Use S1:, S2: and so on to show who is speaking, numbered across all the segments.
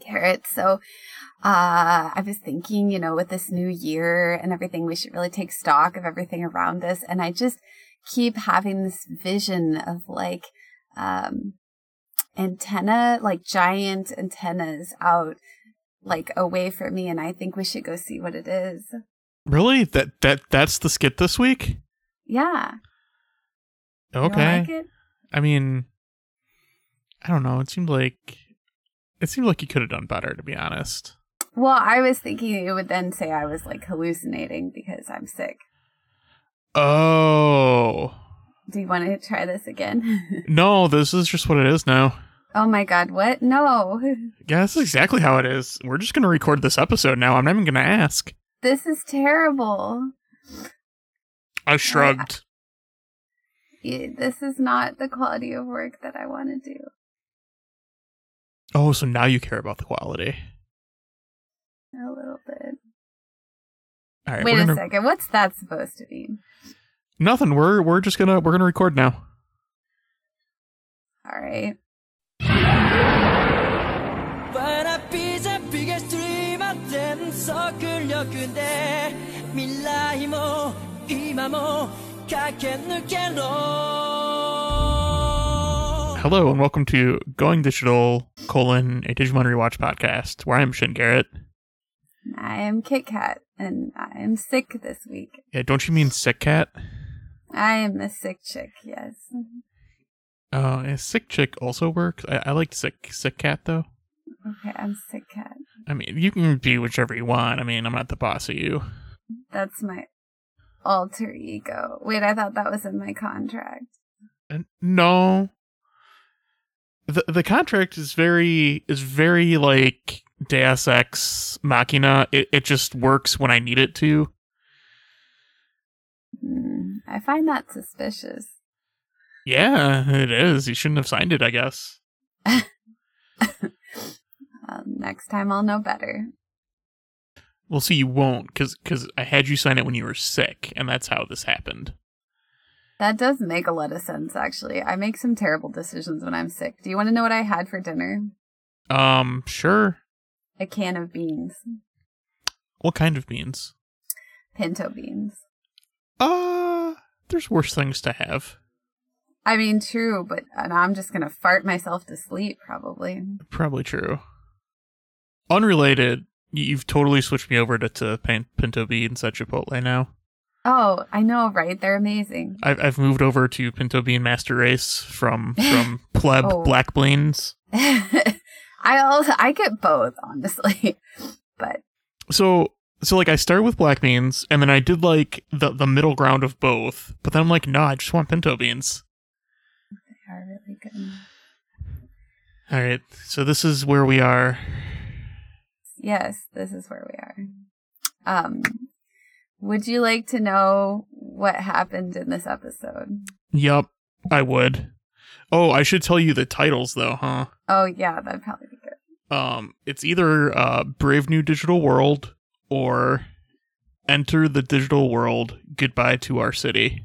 S1: Garrett. So uh, I was thinking, you know, with this new year and everything, we should really take stock of everything around us. And I just keep having this vision of like um, antenna, like giant antennas out like away from me. And I think we should go see what it is.
S2: Really? That that that's the skit this week?
S1: Yeah.
S2: Okay.
S1: Like
S2: I mean, I don't know. It seemed like it seemed like you could have done better, to be honest.
S1: Well, I was thinking it would then say I was like hallucinating because I'm sick.
S2: Oh.
S1: Do you want to try this again?
S2: no, this is just what it is now.
S1: Oh my god, what? No.
S2: Yeah, that's exactly how it is. We're just going to record this episode now. I'm not even going to ask.
S1: This is terrible.
S2: I shrugged.
S1: Yeah, This is not the quality of work that I want to do.
S2: Oh, so now you care about the quality.
S1: A little bit.
S2: All right.
S1: Wait a
S2: gonna-
S1: second. What's that supposed to mean?
S2: Nothing. We're we're just gonna we're gonna record now.
S1: All right.
S2: Hello and welcome to Going Digital colon a Digimon rewatch podcast where I'm Shin Garrett.
S1: I am Kit Kat, and I am sick this week.
S2: Yeah, don't you mean sick cat?
S1: I am a sick chick, yes.
S2: Uh, a sick chick also works. I, I like sick sick cat though.
S1: Okay, I'm sick cat.
S2: I mean, you can be whichever you want. I mean, I'm not the boss of you.
S1: That's my alter ego. Wait, I thought that was in my contract.
S2: Uh, no. The the contract is very is very like Deus Ex Machina. It it just works when I need it to.
S1: Hmm, I find that suspicious.
S2: Yeah, it is. You shouldn't have signed it, I guess.
S1: Um, next time I'll know better.
S2: Well, see, you won't, because cause I had you sign it when you were sick, and that's how this happened.
S1: That does make a lot of sense, actually. I make some terrible decisions when I'm sick. Do you want to know what I had for dinner?
S2: Um, sure.
S1: A can of beans.
S2: What kind of beans?
S1: Pinto beans.
S2: Uh, there's worse things to have.
S1: I mean, true, but I'm just going to fart myself to sleep, probably.
S2: Probably true. Unrelated, you've totally switched me over to, to pinto beans at Chipotle now.
S1: Oh, I know, right? They're amazing.
S2: I've I've moved over to pinto bean master race from from pleb
S1: Oh.
S2: black beans.
S1: I also I get both, honestly. But
S2: So so like I started with black beans, and then I did like the the middle ground of both. But then I'm like, no, I just want pinto beans.
S1: they are really good.
S2: All right, so this is where we are.
S1: Yes, this is where we are. Um, would you like to know what happened in this episode?
S2: Yep, I would. Oh, I should tell you the titles though, huh?
S1: Oh yeah, that'd probably be good.
S2: Um, it's either uh, Brave New Digital World or Enter the Digital World, Goodbye to Our City.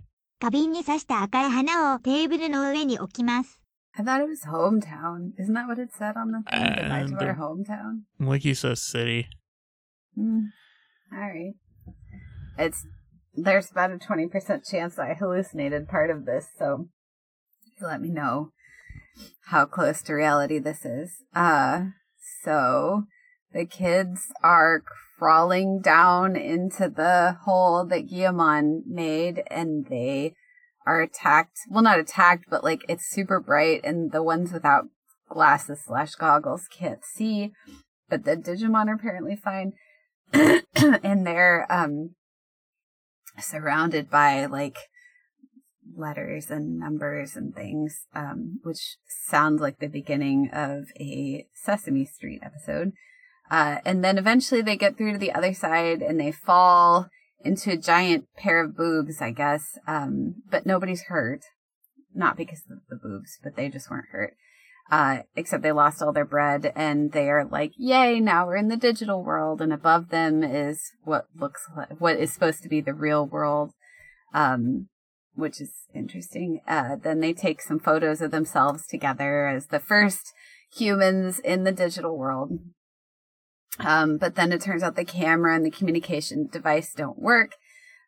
S1: I thought it was hometown. Isn't that what it said on the thing? Goodbye to our hometown?
S2: Like you says city.
S1: Mm. All right. It's there's about a twenty percent chance I hallucinated part of this, so let me know how close to reality this is. Uh, so the kids are crawling down into the hole that Guilmon made, and they are attacked. Well, not attacked, but like it's super bright, and the ones without glasses slash goggles can't see. But the Digimon are apparently fine. and they're um surrounded by like letters and numbers and things um which sounds like the beginning of a Sesame Street episode. Uh and then eventually they get through to the other side and they fall into a giant pair of boobs I guess. Um but nobody's hurt. Not because of the boobs but they just weren't hurt uh, except they lost all their bread and they are like, yay, now we're in the digital world. And above them is what looks like, what is supposed to be the real world, um, which is interesting. Uh, then they take some photos of themselves together as the first humans in the digital world. Um, but then it turns out the camera and the communication device don't work.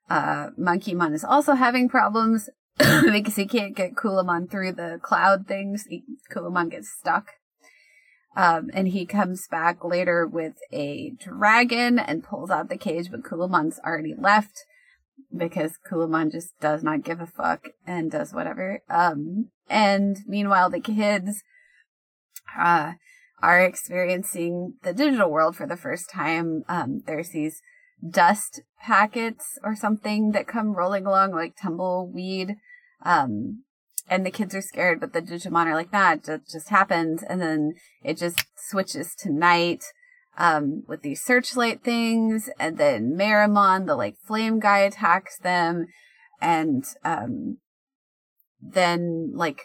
S1: Uh, Monkeymon is also having problems because he can't get Kuramon through the cloud things. He, Kuramon gets stuck. Um, and he comes back later with a dragon and pulls out the cage, but Kuramon's already left because Kuramon just does not give a fuck and does whatever. Um, and meanwhile, the kids, uh, are experiencing the digital world for the first time. Um, there's these dust packets or something that come rolling along like tumbleweed. Um, and the kids are scared, but the Digimon are like, nah, just, just happens. And then it just switches to night, um, with these searchlight things. And then Meramon, the like flame guy attacks them. And, um, then like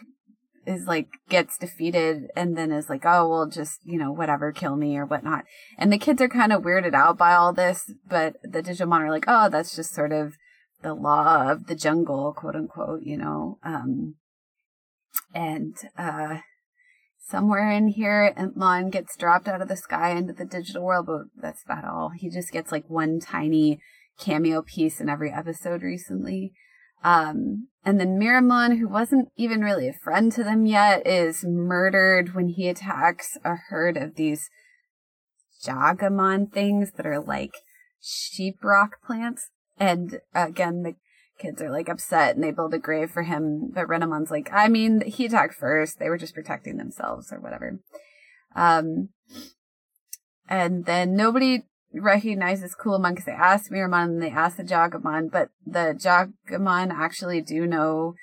S1: is like gets defeated and then is like, oh, well, just, you know, whatever, kill me or whatnot. And the kids are kind of weirded out by all this, but the Digimon are like, oh, that's just sort of the law of the jungle, quote unquote, you know. Um, and, uh, somewhere in here, Mon gets dropped out of the sky into the digital world, but that's about all. He just gets like one tiny cameo piece in every episode recently. Um, and then Meramon, who wasn't even really a friend to them yet, is murdered when he attacks a herd of these Jagamon things that are like sheep rock plants. And again, the kids are like upset and they build a grave for him. But Renamon's like, I mean, he attacked first. They were just protecting themselves or whatever. Um, and then nobody recognizes Kuramon because they asked Meramon and they asked the Jagamon, but the Jagamon actually do know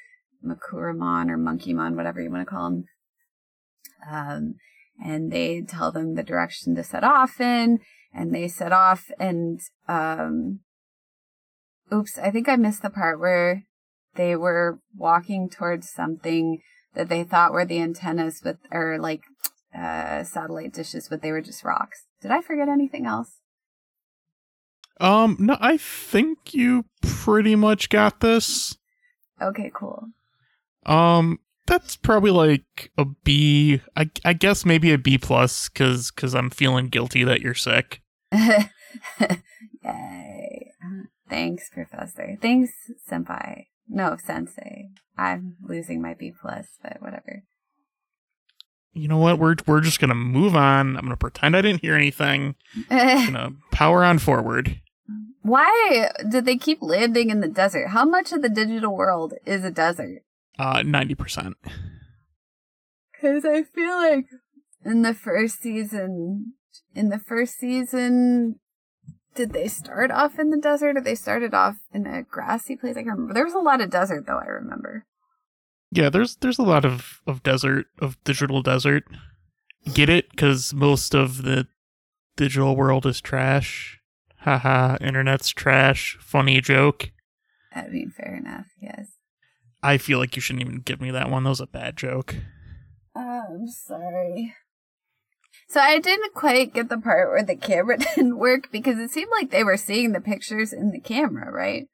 S1: Makuramon or Monkeymon, whatever you want to call them. Um, and they tell them the direction to set off in, and they set off and, um, oops, I think I missed the part where they were walking towards something that they thought were the antennas with, or like, uh, satellite dishes, but they were just rocks. Did I forget anything else?
S2: Um, no, I think you pretty much got this.
S1: Okay, cool.
S2: Um, that's probably like a B. I I guess maybe a B plus because because I'm feeling guilty that you're sick.
S1: Yay! Thanks, Professor. Thanks, Senpai. No, Sensei. I'm losing my B plus, but whatever.
S2: You know what? We're we're just gonna move on. I'm gonna pretend I didn't hear anything. gonna power on forward.
S1: Why did they keep landing in the desert? How much of the digital world is a desert?
S2: Uh, ninety percent.
S1: Because I feel like in the first season, in the first season, did they start off in the desert or they started off in a grassy place? I can't remember. There was a lot of desert though. I remember.
S2: Yeah, there's there's a lot of of desert of digital desert. Get it? Because most of the digital world is trash haha, internet's trash, funny joke.
S1: I mean, fair enough, yes.
S2: I feel like you shouldn't even give me that one. That was a bad joke.
S1: Oh, I'm sorry. So I didn't quite get the part where the camera didn't work because it seemed like they were seeing the pictures in the camera, right?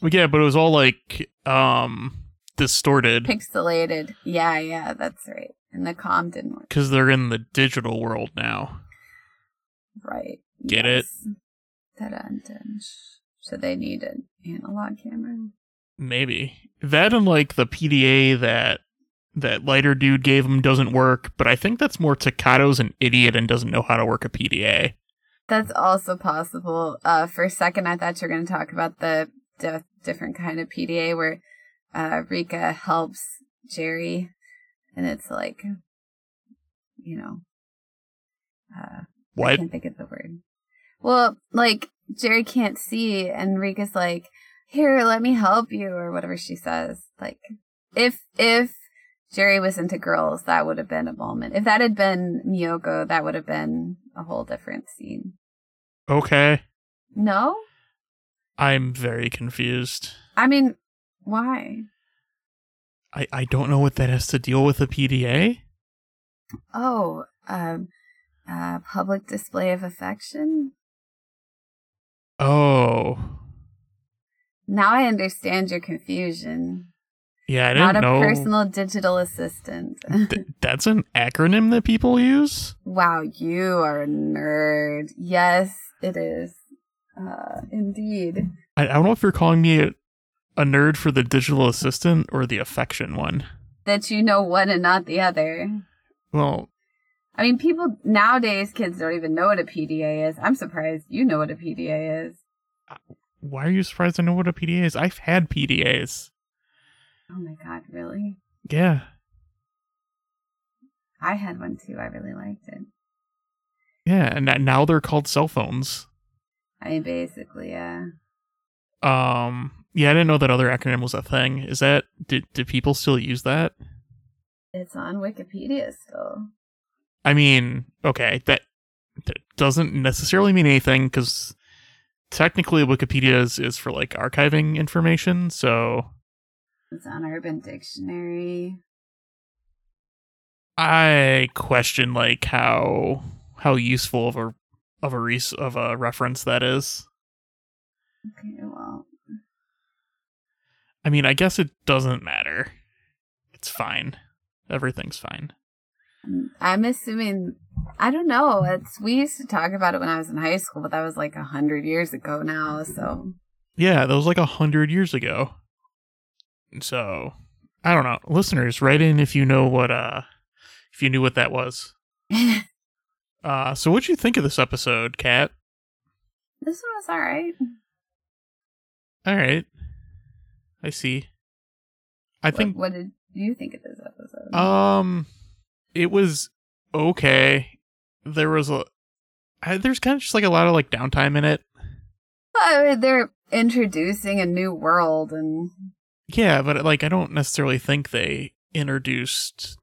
S2: Well, yeah, but it was all like um distorted,
S1: pixelated. Yeah, yeah, that's right. And the com didn't work
S2: because they're in the digital world now.
S1: Right.
S2: Get yes. it?
S1: So they need an analog camera.
S2: Maybe that and like the PDA that that lighter dude gave him doesn't work, but I think that's more Takato's an idiot and doesn't know how to work a PDA.
S1: That's also possible. Uh, for a second, I thought you were going to talk about the d- different kind of PDA where uh, Rika helps Jeri, and it's like, you know, uh,
S2: what?
S1: I can't think of the word. Well, like Jeri can't see, and Rika's like, "Here, let me help you," or whatever she says. Like, if if Jeri was into girls, that would have been a moment. If that had been Miyoko, that would have been a whole different scene.
S2: Okay.
S1: No.
S2: I'm very confused.
S1: I mean, why?
S2: I I don't know what that has to deal with a PDA.
S1: Oh, um, uh, public display of affection.
S2: Oh.
S1: Now I understand your confusion.
S2: Yeah, I
S1: Not
S2: didn't
S1: a
S2: know.
S1: personal digital assistant.
S2: Th- that's an acronym that's an acronym that people use.
S1: wow, you are a nerd. Yes, it is. Uh, indeed.
S2: I, I don't know if you're calling me a, a nerd for the digital assistant or the affection one.
S1: That you know one and not the other.
S2: Well,
S1: I mean, people nowadays, kids don't even know what a PDA is. I'm surprised you know what a PDA is.
S2: why are you surprised I know what a PDA is? I've had PDAs.
S1: Oh my god, really?
S2: Yeah.
S1: I had one too. I really liked it.
S2: Yeah, and now they're called cell phones.
S1: I mean, basically, yeah.
S2: Um, yeah, I didn't know that other acronym was a thing. Is that did do people still use that?
S1: It's on Wikipedia still.
S2: I mean, okay, that, that doesn't necessarily mean anything because technically Wikipedia is, is for like archiving information. So
S1: It's on Urban Dictionary.
S2: I question like how how useful of a of a res- of a reference that is.
S1: Okay, well,
S2: I mean, I guess it doesn't matter. It's fine. Everything's fine.
S1: I'm- I'm assuming. I don't know. It's we used to talk about it when I was in high school, but that was like a hundred years ago now. So
S2: Yeah, that was like a hundred years ago. So I don't know. Listeners, write in if you know what uh if you knew what that was. Uh so what'd you think of this episode, Kat?
S1: this one was all right.
S2: Alright. I see. I think
S1: What, what did you think of this episode?
S2: um it was okay. There was a I, there's kind of just like a lot of like downtime in it.
S1: I mean, they're introducing a new world, and
S2: Yeah, but like I don't necessarily think they introduced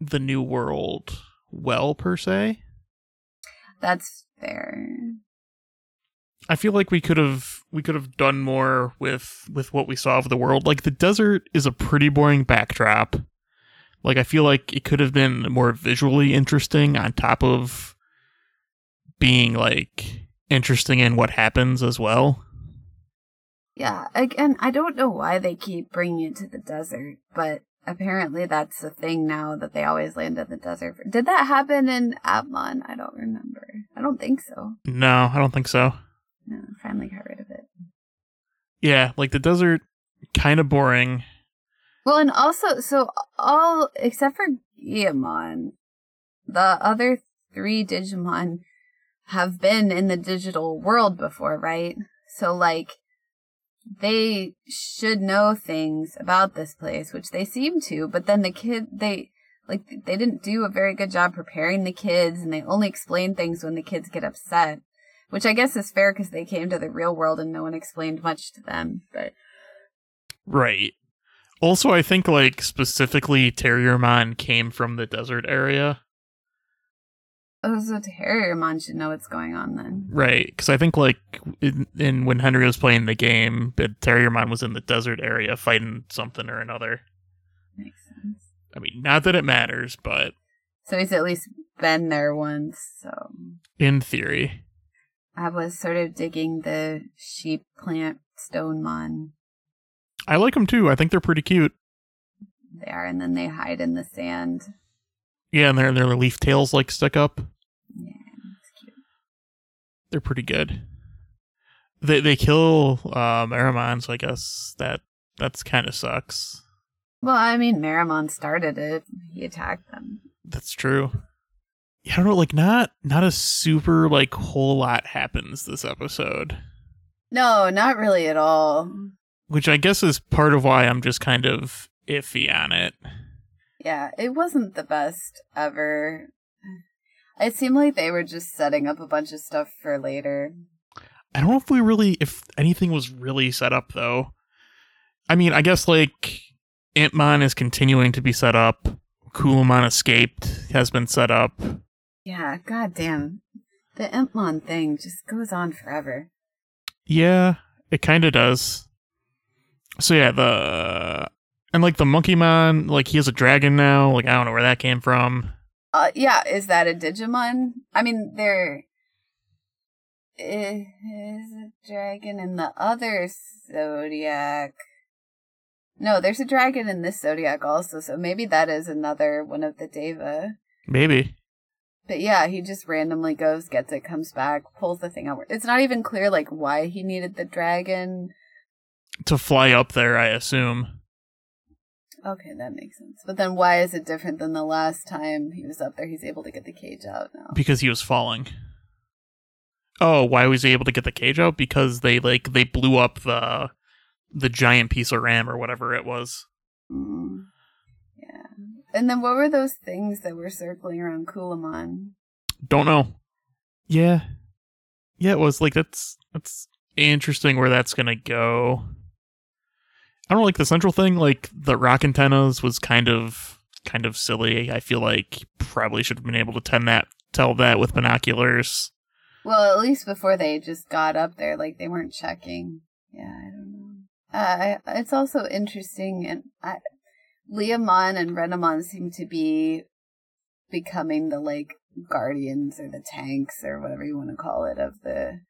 S2: the new world well per se.
S1: that's fair.
S2: I feel like we could have we could have done more with with what we saw of the world. Like the desert is a pretty boring backdrop. Like I feel like it could have been more visually interesting on top of being like interesting in what happens as well.
S1: Yeah, again, I don't know why they keep bringing it to the desert, but apparently that's the thing now that they always land in the desert. Did that happen in Avalon? I don't remember. I don't think so.
S2: No, I don't think so.
S1: No, finally got rid of it.
S2: Yeah, like the desert kind of boring.
S1: Well, and also, so all except for Guilmon, the other three Digimon have been in the digital world before, right? So, like, they should know things about this place, which they seem to, but then the kid, they, like, they didn't do a very good job preparing the kids, and they only explain things when the kids get upset, which I guess is fair because they came to the real world and no one explained much to them, but.
S2: Right. Also, I think like specifically Terriermon came from the desert area.
S1: Oh, so Terriermon should know what's going on then.
S2: Right, because I think like in, in when Henry was playing the game, but Terriermon was in the desert area fighting something or another.
S1: Makes sense.
S2: I mean, not that it matters, but
S1: So he's at least been there once. So
S2: in theory,
S1: I was sort of digging the sheep plant stone mon
S2: I like them too. I think they're pretty cute.
S1: They are, and then they hide in the sand.
S2: Yeah, and their their leaf tails like stick up.
S1: Yeah, it's cute.
S2: They're pretty good. They they kill um Aramon, so I guess that that's kind of sucks.
S1: Well, I mean, Meramon started it. He attacked them.
S2: That's true. Yeah, I don't know, like not not a super like whole lot happens this episode.
S1: No, not really at all.
S2: Which I guess is part of why I'm just kind of iffy on it.
S1: Yeah, it wasn't the best ever. It seemed like they were just setting up a bunch of stuff for later.
S2: I don't know if we really if anything was really set up though. I mean, I guess like Antmon is continuing to be set up. Kuramon escaped has been set up.
S1: Yeah, goddamn. The Impmon thing just goes on forever.
S2: Yeah, it kind of does. So yeah, the and like the Monkeymon, like he has a dragon now. Like I don't know where that came from.
S1: Uh, yeah, is that a Digimon? I mean, there is a dragon in the other Zodiac. No, there's a dragon in this zodiac also, so maybe that is another one of the Deva.
S2: Maybe.
S1: But yeah, he just randomly goes, gets it, comes back, pulls the thing out. It's not even clear like why he needed the dragon.
S2: To fly up there, I assume.
S1: Okay, that makes sense. But then why is it different than the last time he was up there? He's able to get the cage out now.
S2: Because he was falling. Oh, why was he able to get the cage out? Because they like they blew up the the giant piece of RAM or whatever it was.
S1: Mm. Yeah. And then what were those things that were circling around Kuramon?
S2: Don't know. Yeah. Yeah, it was like that's that's interesting where that's gonna go. I don't like the central thing, like the rock antennas was kind of kind of silly. I feel like probably should have been able to tend that tell that with binoculars.
S1: Well, at least before they just got up there, like they weren't checking. Yeah, I don't know. Uh, it's also interesting, and I, and Renamon seem to be becoming the like guardians or the tanks or whatever you want to call it of the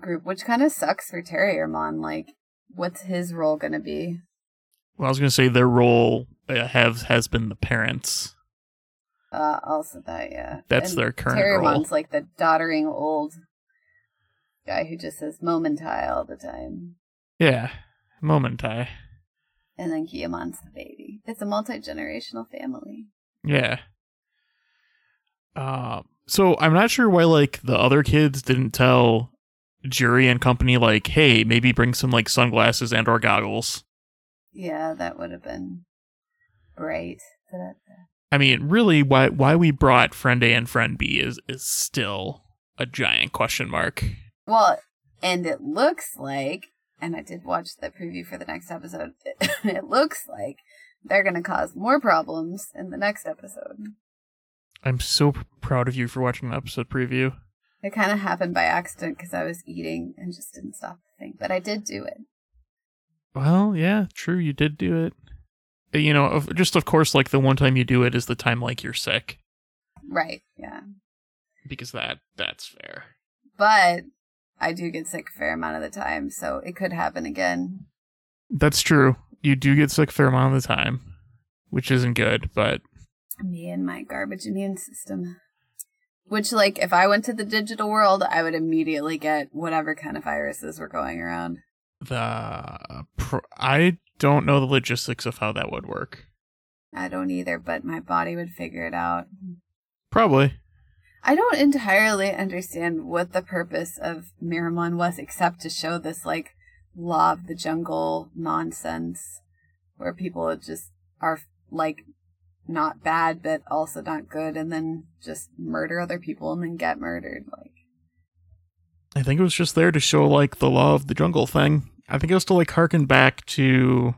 S1: group, which kind of sucks for Terriermon. Like, what's his role going to be?
S2: Well, I was going to say their role uh, has has been the parents.
S1: Uh, also that, yeah.
S2: That's
S1: And
S2: their current
S1: Terriermon's
S2: role.
S1: like the doddering old guy who just says momentai all the time.
S2: Yeah, Momentai.
S1: And then Guilmon's the baby. It's a multi generational family.
S2: Yeah. Uh, so I'm not sure why like the other kids didn't tell Jeri and company like, hey, maybe bring some like sunglasses and or goggles.
S1: Yeah, that would have been great.
S2: I mean, really, why why we brought friend A and friend B is is still a giant question mark.
S1: Well, and it looks like, and I did watch the preview for the next episode, it looks like they're going to cause more problems in the next episode.
S2: I'm so proud of you for watching the episode preview.
S1: It kind of happened by accident because I was eating and just didn't stop to think, but I did do it.
S2: Well, yeah, true, you did do it. You know, just of course, like the one time you do it is the time like you're sick,
S1: Right, yeah.
S2: because that that's fair.
S1: But I do get sick a fair amount of the time, so it could happen again.
S2: That's true. You do get sick a fair amount of the time, which isn't good, but
S1: Me and my garbage immune system. Which, like, if I went to the digital world, I would immediately get whatever kind of viruses were going around.
S2: the pr- I don't know the logistics of how that would work.
S1: I don't either, but my body would figure it out.
S2: Probably.
S1: I don't entirely understand what the purpose of Meramon was, except to show this, like, law of the jungle nonsense, where people just are, like, not bad, but also not good, and then just murder other people and then get murdered. Like,
S2: I think it was just there to show like the law of the jungle thing. I think it was to like harken back to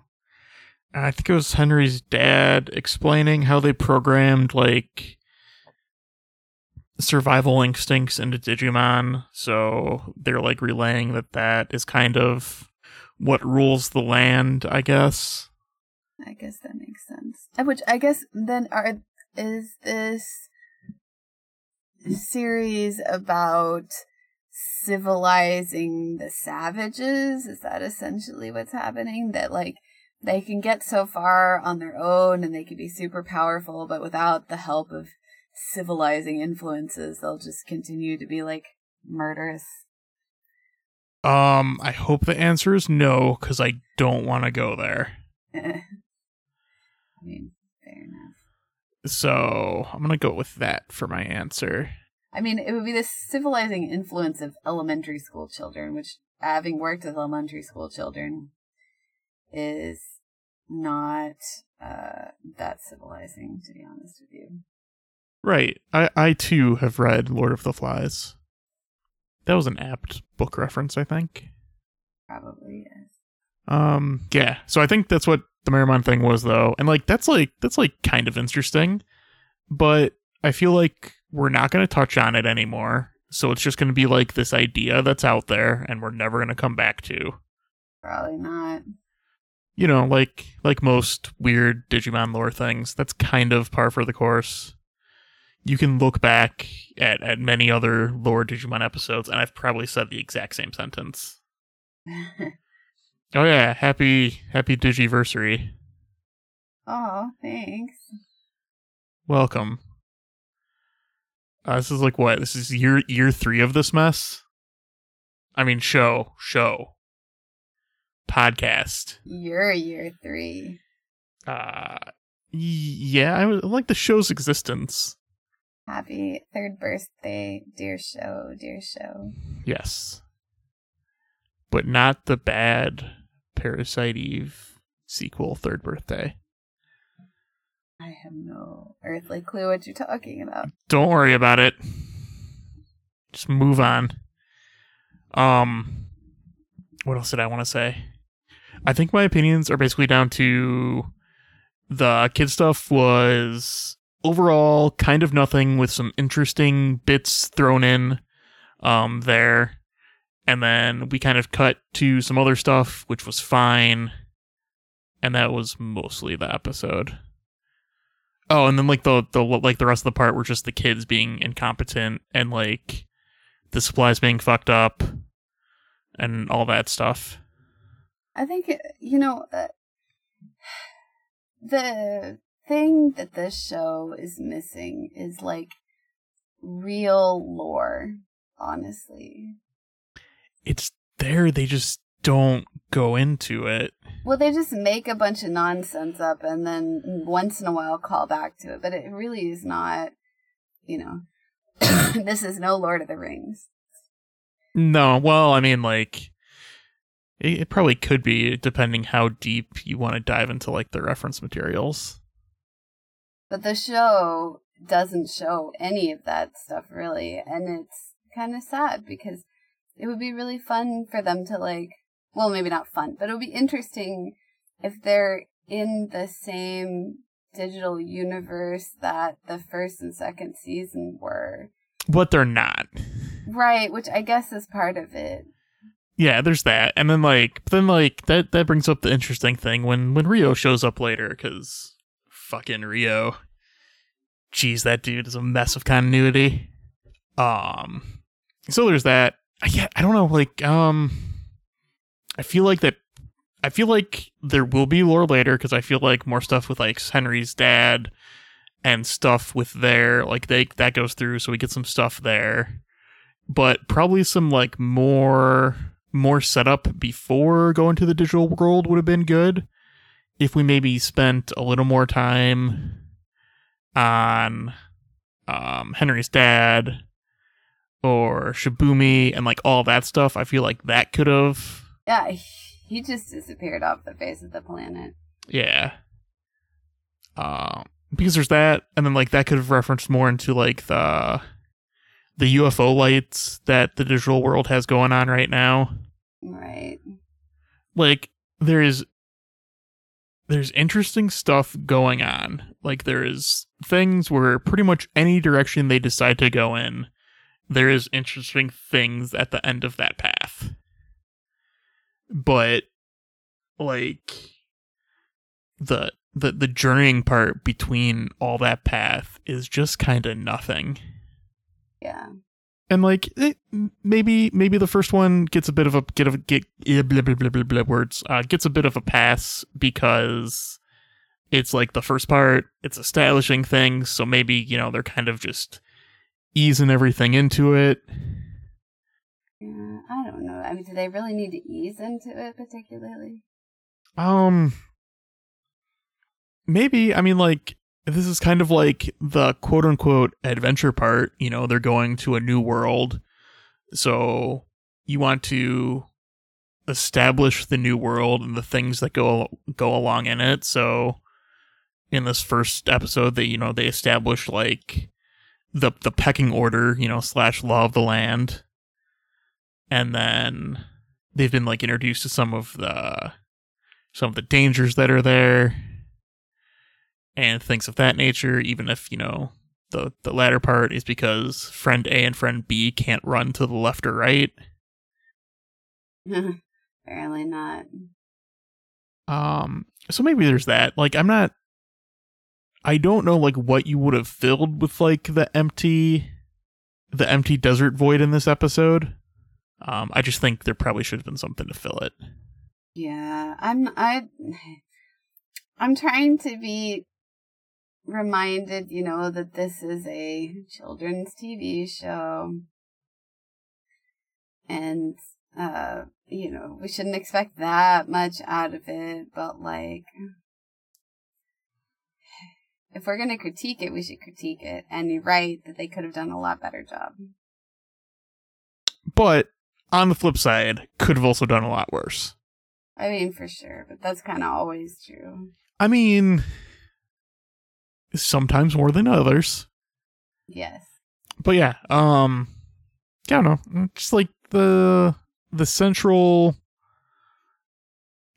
S2: I think it was Henry's dad explaining how they programmed like survival instincts into Digimon. So they're like relaying that that is kind of what rules the land, I guess.
S1: I guess that makes sense. Uh, Which I guess then are is this series about civilizing the savages? Is that essentially what's happening? That like they can get so far on their own and they can be super powerful, but without the help of civilizing influences, they'll just continue to be like murderous.
S2: Um, I hope the answer is no, because I don't want to go there.
S1: I mean, fair enough.
S2: So I'm gonna go with that for my answer.
S1: I mean, it would be the civilizing influence of elementary school children, which, having worked with elementary school children, is not uh, that civilizing, to be honest with you.
S2: Right. I I too have read Lord of the Flies. That was an apt book reference, I think.
S1: Probably yes.
S2: Um yeah. So I think that's what the Meramon thing was though. And like that's like that's like kind of interesting. But I feel like we're not gonna touch on it anymore. So it's just gonna be like this idea that's out there and we're never gonna come back to.
S1: Probably not.
S2: You know, like like most weird Digimon lore things, that's kind of par for the course. You can look back at, at many other lore Digimon episodes, and I've probably said the exact same sentence. Oh yeah, happy happy Digiversary.
S1: Oh, thanks.
S2: Welcome. Uh, this is like what? This is year year three of this mess. I mean, show show podcast.
S1: You're year three.
S2: Uh, yeah, I I like the show's existence.
S1: Happy third birthday, dear show, dear show.
S2: Yes, but not the bad Parasite Eve sequel, third birthday.
S1: I have no earthly clue what you're talking about.
S2: Don't worry about it. Just move on. Um, what else did I want to say? I think my opinions are basically down to the kid stuff was overall kind of nothing with some interesting bits thrown in um there and then we kind of cut to some other stuff which was fine. And that was mostly the episode. Oh and then like the the like the rest of the part were just the kids being incompetent and like the supplies being fucked up and all that stuff.
S1: I think you know uh, the thing that this show is missing is like real lore. Honestly,
S2: it's there they just don't go into it
S1: well, they just make a bunch of nonsense up and then once in a while call back to it, but it really is not. You know, this is no Lord of the Rings.
S2: No, well, I mean, like, it, it probably could be, depending how deep you want to dive into, like, the reference materials.
S1: But the show doesn't show any of that stuff really, and it's kind of sad because it would be really fun for them to like, well, maybe not fun, but it would be interesting if they're in the same digital universe that the first and second season were.
S2: But they're not.
S1: Right, which I guess is part of it.
S2: Yeah, there's that. And then, like, then, like, that, that brings up the interesting thing when, when Ryo shows up later, because fucking Ryo. Jeez, that dude is a mess of continuity. Um, so there's that. I, yeah, I don't know, like, um, I feel like that I feel like there will be lore later because I feel like more stuff with like Henry's dad and stuff with their like they that goes through, so we get some stuff there. But probably some like more more setup before going to the digital world would have been good. If we maybe spent a little more time on um Henry's dad or Shibumi and like all that stuff, I feel like that could have
S1: Yeah, he just disappeared off the face of the planet.
S2: Yeah. Um, because there's that, and then like that could have referenced more into like the the UFO lights that the digital world has going on right now.
S1: Right.
S2: Like there is there's interesting stuff going on. Like there is things where pretty much any direction they decide to go in, there is interesting things at the end of that path. But like the the the journeying part between all that path is just kind of nothing.
S1: Yeah.
S2: And like it, maybe maybe the first one gets a bit of a get of get eh, blah, blah, blah, blah, blah, words uh, gets a bit of a pass because it's like the first part it's establishing things so maybe you know they're kind of just easing everything into it
S1: Yeah, I don't know. I mean, do they really need to ease into it particularly?
S2: Um, maybe. I mean, like, this is kind of like the quote unquote adventure part. You know, they're going to a new world. So you want to establish the new world and the things that go go along in it. So in this first episode that you know they establish like the the pecking order, you know, slash law of the land. And then they've been like introduced to some of the some of the dangers that are there and things of that nature even if you know the the latter part is because friend A and friend B can't run to the left or right
S1: Apparently not.
S2: um so maybe there's that like I'm not I don't know like what you would have filled with like the empty the empty desert void in this episode um I just think there probably should have been something to fill it
S1: Yeah, I'm I I'm trying to be reminded, you know, that this is a children's TV show. And uh, you know, we shouldn't expect that much out of it, but like if we're going to critique it, we should critique it. And you're right that they could have done a lot better job.
S2: But on the flip side, could have also done a lot worse.
S1: I mean, for sure, but that's kind of always true.
S2: I mean, sometimes more than others.
S1: Yes.
S2: But yeah, um, I don't know, just like the the central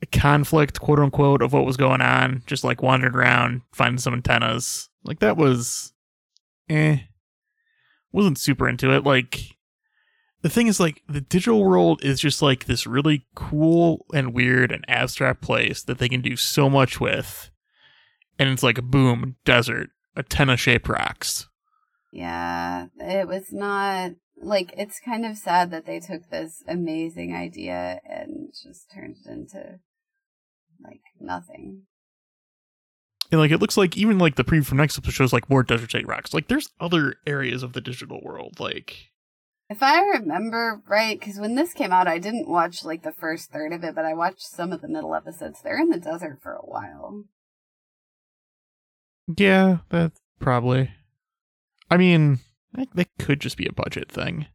S2: conflict, quote unquote, of what was going on, just like wandering around, finding some antennas. Like that was eh. Wasn't super into it. Like the thing is like the digital world is just like this really cool and weird and abstract place that they can do so much with. And it's like a boom, desert, antenna shaped rocks.
S1: Yeah, it was not like it's kind of sad that they took this amazing idea and just turned it into nothing.
S2: And like it looks like even like the preview from next episode shows like more desert shaped rocks. Like there's other areas of the digital world. Like
S1: If I remember right, because when this came out, I didn't watch like the first third of it, but I watched some of the middle episodes. They're in the desert for a while.
S2: yeah, that's probably. I mean, that, that could just be a budget thing.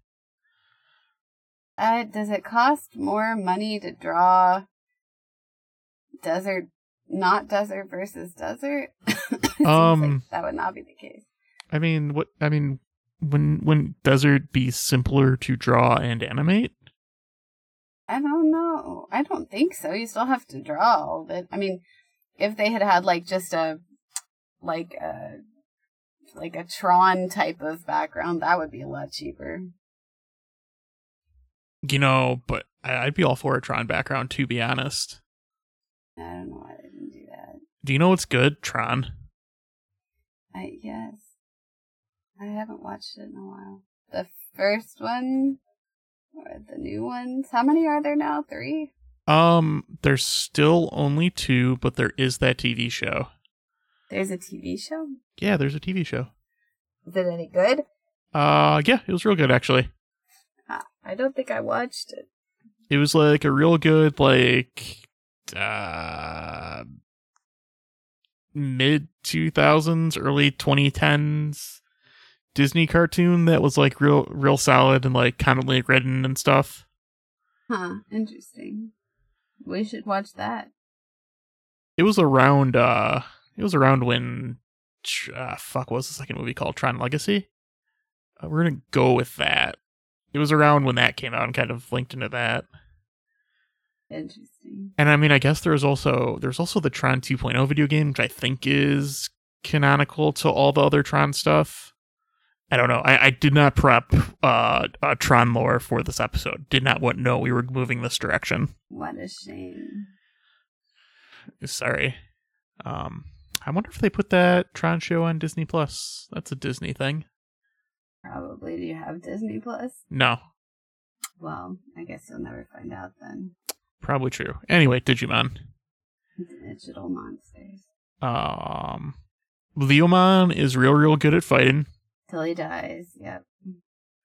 S1: Uh, does it cost more money to draw desert, not desert versus desert?
S2: Um,
S1: like that would not be the case.
S2: I mean, what? I mean, when when desert be simpler to draw and animate?
S1: I don't know. I don't think so. You still have to draw all of it. I mean, if they had had like just a like a like a Tron type of background, that would be a lot cheaper.
S2: You know, but I'd be all for a Tron background to be honest.
S1: I don't know why they didn't do that.
S2: Do you know what's good? Tron.
S1: I yes. I haven't watched it in a while. The first one or the new ones. How many are there now? Three?
S2: Um, there's still only two, but there is that TV show.
S1: There's a TV show?
S2: Yeah, there's a TV show.
S1: Is it any good?
S2: Uh, yeah, it was real good actually.
S1: Ah, I don't think I watched it.
S2: It was like a real good like uh mid 2000s, early 2010s Disney cartoon that was like real real solid and like comically written and stuff.
S1: Huh, interesting. We should watch that.
S2: It was around uh it was around when uh, fuck what was the second movie called Tron Legacy? Uh, we're going to go with that. It was around when that came out and kind of linked into that.
S1: Interesting.
S2: And I mean, I guess there's also there's also the Tron 2.0 video game, which I think is canonical to all the other Tron stuff. I don't know. I, I did not prep uh, uh Tron lore for this episode. Did not want know we were moving this direction.
S1: What a shame.
S2: Sorry. Um, I wonder if they put that Tron show on Disney Plus. That's a Disney thing.
S1: Probably. Do you have Disney Plus?
S2: No,
S1: Well, I guess you'll never find out then.
S2: Probably true. Anyway, Digimon.
S1: Digital monsters.
S2: Um, Leomon is real, real good at fighting.
S1: Till he dies. Yep.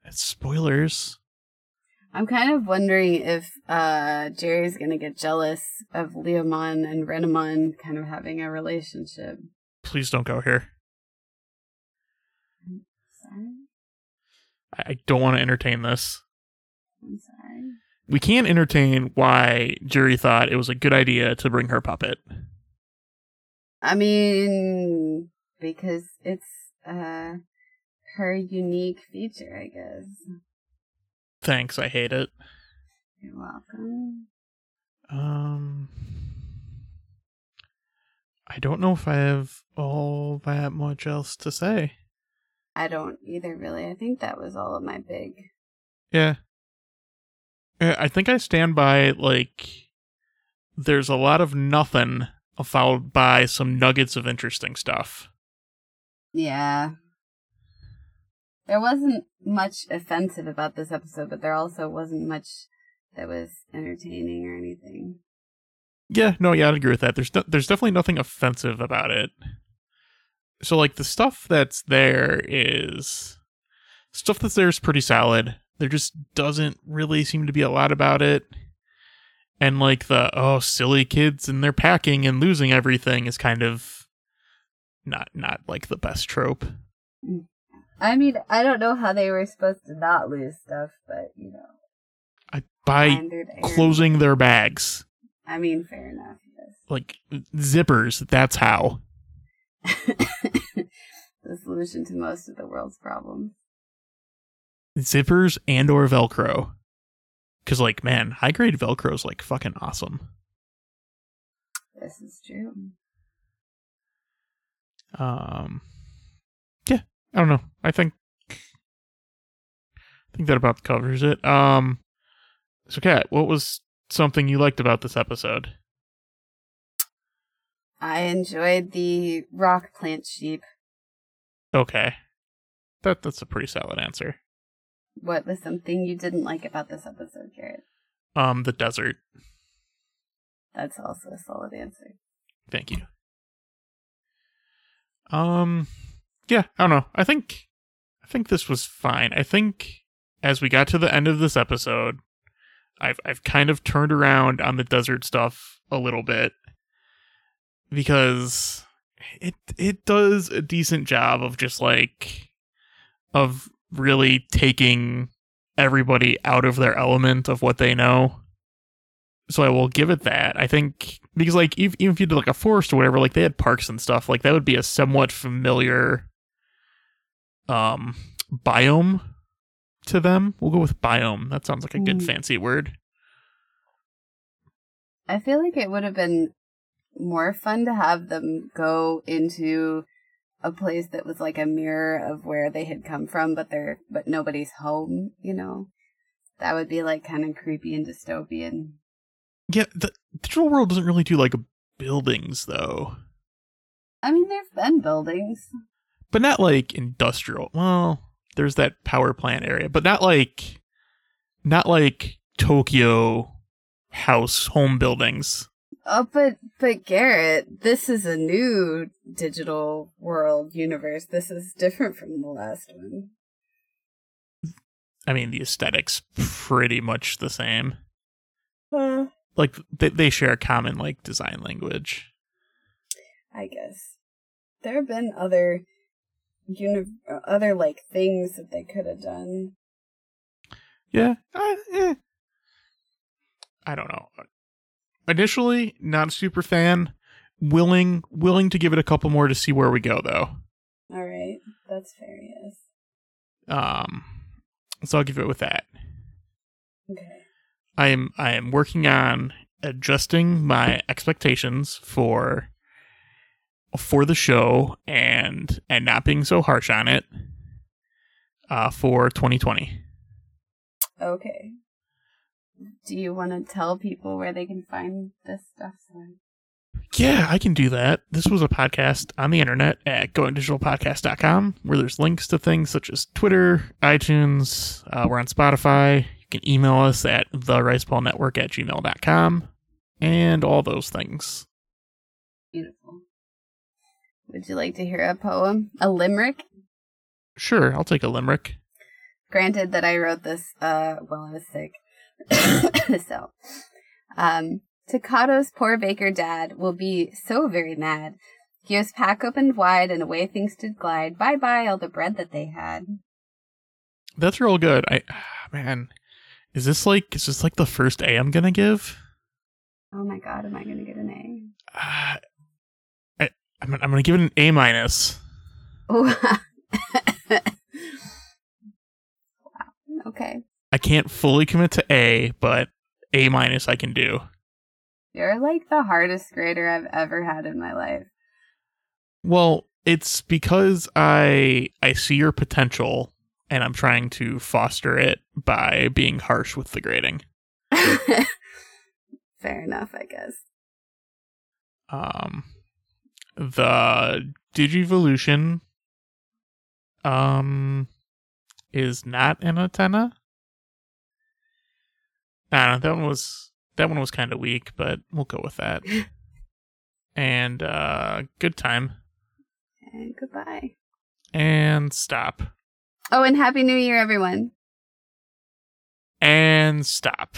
S2: That's spoilers.
S1: I'm kind of wondering if uh, Jeri's gonna get jealous of Leomon and Renamon kind of having a relationship.
S2: Please don't go here.
S1: Sorry.
S2: I I don't want to entertain this.
S1: I'm sorry.
S2: We can't entertain why Jeri thought it was a good idea to bring her puppet.
S1: I mean, because it's uh her unique feature, I guess.
S2: Thanks, I hate it.
S1: You're welcome.
S2: Um, I don't know if I have all that much else to say.
S1: I don't either, really. I think that was all of my big.
S2: Yeah. Uh, I think I stand by, like, there's a lot of nothing followed by some nuggets of interesting stuff.
S1: Yeah. There wasn't much offensive about this episode, but there also wasn't much that was entertaining or anything.
S2: Yeah, no, yeah, I'd agree with that. There's no, there's definitely nothing offensive about it. So like the stuff that's there is stuff that's there is pretty solid. There just doesn't really seem to be a lot about it. And like the oh silly kids and they're packing and losing everything is kind of not not like the best trope.
S1: I mean, I don't know how they were supposed to not lose stuff, but you know,
S2: I, by closing their bags
S1: I mean, fair enough.
S2: like zippers. That's how.
S1: The solution to most of the world's problems.
S2: Zippers and or velcro. Because like man high grade velcro is like fucking awesome.
S1: This is true.
S2: um yeah i don't know. I think i think that about covers it. Um so kat what was something you liked about this episode?
S1: I enjoyed the rock plant sheep.
S2: okay. That that's a pretty solid answer
S1: What was something you didn't like about this episode, Garrett?
S2: um the desert
S1: That's also a solid answer.
S2: Thank you. Um yeah, I don't know. I think I think this was fine. I think as we got to the end of this episode, I've I've kind of turned around on the desert stuff a little bit because it it does a decent job of just like of really taking everybody out of their element of what they know so I will give it that. I think because like if, even if you did like a forest or whatever, like they had parks and stuff, like that would be a somewhat familiar um biome to them. We'll go with biome. That sounds like a good
S1: Mm.
S2: fancy word.
S1: I feel like it would have been more fun to have them go into a place that was like a mirror of where they had come from, but they're but nobody's home. You know, that would be like kind of creepy and dystopian.
S2: Yeah, the digital world doesn't really do like buildings though,
S1: I mean, there've been buildings.
S2: but not like industrial. Well, there's that power plant area, but not like not like Tokyo house home buildings.
S1: Oh, but but Garrett, this is a new digital world universe. This is different from the last one.
S2: I mean, the aesthetics pretty much the same.
S1: Uh,
S2: Like they they share a common like design language.
S1: I guess there have been other uni- uh, other like things that they could have done.
S2: Yeah, I, eh. I don't know. Initially, not a super fan. Willing willing to give it a couple more to see where we go though.
S1: All right, that's fair. Yes.
S2: Um, so I'll give it with that.
S1: Okay.
S2: I am I am working on adjusting my expectations for for the show and and not being so harsh on it uh for 2020.
S1: Okay. Do you want to tell people where they can find this stuff? Sorry.
S2: Yeah, I can do that. This was a podcast on the internet at goingdigitalpodcast.com where there's links to things such as Twitter, iTunes. Uh, we're on Spotify. You can email us at the thericepallnetwork at gmail.com and all those things.
S1: Beautiful. Would you like to hear a poem? A limerick?
S2: Sure, I'll take a limerick.
S1: Granted that I wrote this uh while I was sick. so um Takato's poor baker dad will be so very mad. Was pack opened wide and away things did glide. Bye bye all the bread that they had.
S2: That's real good. I man, is this like is this like the first A I'm gonna give?
S1: Oh my god, am I gonna get an A?
S2: Uh, I I'm, I'm gonna give it an A minus.
S1: wow. Okay.
S2: I can't fully commit to A, but A minus I can do.
S1: You're like the hardest grader I've ever had in my life.
S2: Well, it's because I I see your potential and I'm trying to foster it by being harsh with the grading.
S1: Fair enough, I guess.
S2: Um the Digivolution um is not an antenna. I don't know, that one was That one was kind of weak, but we'll go with that. and uh good time.
S1: And goodbye.
S2: And stop.
S1: Oh, and Happy New Year, everyone.
S2: And stop.